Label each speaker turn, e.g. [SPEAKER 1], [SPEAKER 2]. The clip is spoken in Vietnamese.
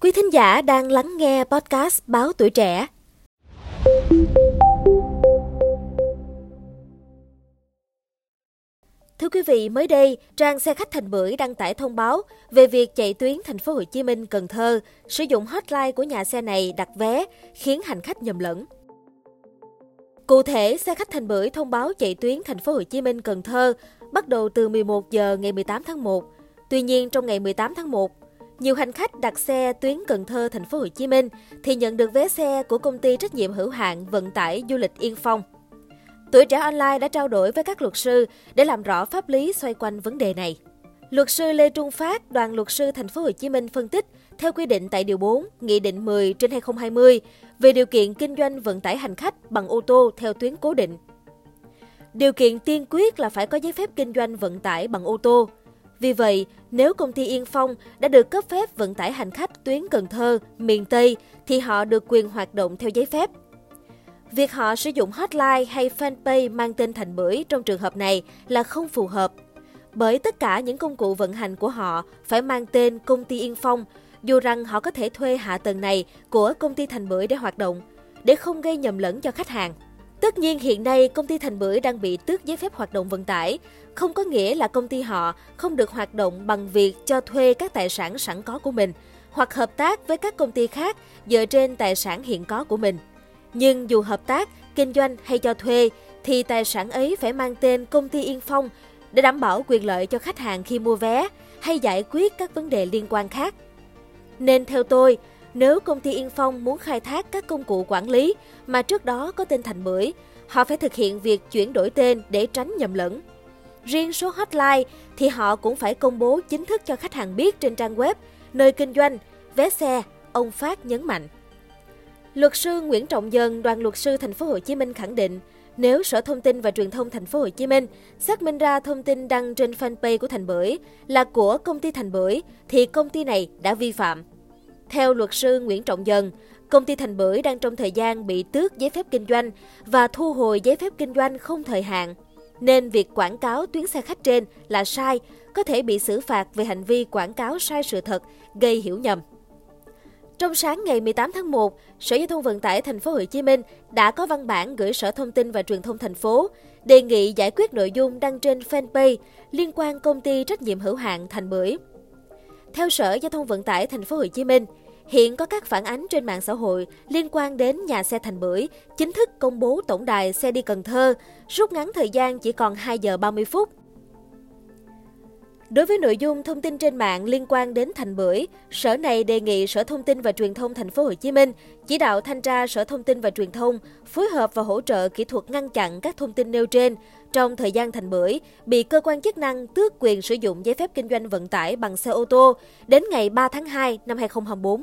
[SPEAKER 1] Quý thính giả đang lắng nghe podcast Báo Tuổi Trẻ. Thưa quý vị, mới đây, trang xe khách Thành Bưởi đăng tải thông báo về việc chạy tuyến thành phố Hồ Chí Minh Cần Thơ sử dụng hotline của nhà xe này đặt vé khiến hành khách nhầm lẫn. Cụ thể, xe khách Thành Bưởi thông báo chạy tuyến thành phố Hồ Chí Minh Cần Thơ bắt đầu từ 11 giờ ngày 18 tháng 1. Tuy nhiên trong ngày 18 tháng 1, nhiều hành khách đặt xe tuyến Cần Thơ thành phố Hồ Chí Minh thì nhận được vé xe của công ty trách nhiệm hữu hạn vận tải du lịch Yên Phong. Tuổi trẻ online đã trao đổi với các luật sư để làm rõ pháp lý xoay quanh vấn đề này. Luật sư Lê Trung Phát, đoàn luật sư thành phố Hồ Chí Minh phân tích theo quy định tại điều 4, Nghị định 10 trên 2020 về điều kiện kinh doanh vận tải hành khách bằng ô tô theo tuyến cố định. Điều kiện tiên quyết là phải có giấy phép kinh doanh vận tải bằng ô tô. Vì vậy, nếu công ty Yên Phong đã được cấp phép vận tải hành khách tuyến Cần Thơ, miền Tây thì họ được quyền hoạt động theo giấy phép. Việc họ sử dụng hotline hay fanpage mang tên Thành Bưởi trong trường hợp này là không phù hợp. Bởi tất cả những công cụ vận hành của họ phải mang tên công ty Yên Phong, dù rằng họ có thể thuê hạ tầng này của công ty Thành Bưởi để hoạt động, để không gây nhầm lẫn cho khách hàng. Tất nhiên hiện nay công ty Thành Bưởi đang bị tước giấy phép hoạt động vận tải, không có nghĩa là công ty họ không được hoạt động bằng việc cho thuê các tài sản sẵn có của mình hoặc hợp tác với các công ty khác dựa trên tài sản hiện có của mình. Nhưng dù hợp tác, kinh doanh hay cho thuê thì tài sản ấy phải mang tên công ty Yên Phong để đảm bảo quyền lợi cho khách hàng khi mua vé hay giải quyết các vấn đề liên quan khác. Nên theo tôi, nếu công ty Yên Phong muốn khai thác các công cụ quản lý mà trước đó có tên Thành Bưởi, họ phải thực hiện việc chuyển đổi tên để tránh nhầm lẫn. Riêng số hotline thì họ cũng phải công bố chính thức cho khách hàng biết trên trang web, nơi kinh doanh, vé xe, ông Phát nhấn mạnh. Luật sư Nguyễn Trọng dân, đoàn luật sư thành phố Hồ Chí Minh khẳng định, nếu Sở Thông tin và Truyền thông thành phố Hồ Chí Minh xác minh ra thông tin đăng trên fanpage của Thành Bưởi là của công ty Thành Bưởi thì công ty này đã vi phạm. Theo luật sư Nguyễn Trọng Dần, công ty Thành Bưởi đang trong thời gian bị tước giấy phép kinh doanh và thu hồi giấy phép kinh doanh không thời hạn, nên việc quảng cáo tuyến xe khách trên là sai, có thể bị xử phạt về hành vi quảng cáo sai sự thật, gây hiểu nhầm. Trong sáng ngày 18 tháng 1, Sở Giao thông Vận tải Thành phố Hồ Chí Minh đã có văn bản gửi Sở Thông tin và Truyền thông thành phố đề nghị giải quyết nội dung đăng trên fanpage liên quan công ty trách nhiệm hữu hạn Thành Bưởi. Theo Sở Giao thông Vận tải Thành phố Hồ Chí Minh, hiện có các phản ánh trên mạng xã hội liên quan đến nhà xe Thành Bưởi chính thức công bố tổng đài xe đi Cần Thơ, rút ngắn thời gian chỉ còn 2 giờ 30 phút. Đối với nội dung thông tin trên mạng liên quan đến Thành Bưởi, Sở này đề nghị Sở Thông tin và Truyền thông Thành phố Hồ Chí Minh chỉ đạo thanh tra Sở Thông tin và Truyền thông phối hợp và hỗ trợ kỹ thuật ngăn chặn các thông tin nêu trên. Trong thời gian Thành Bưởi bị cơ quan chức năng tước quyền sử dụng giấy phép kinh doanh vận tải bằng xe ô tô đến ngày 3 tháng 2 năm 2024.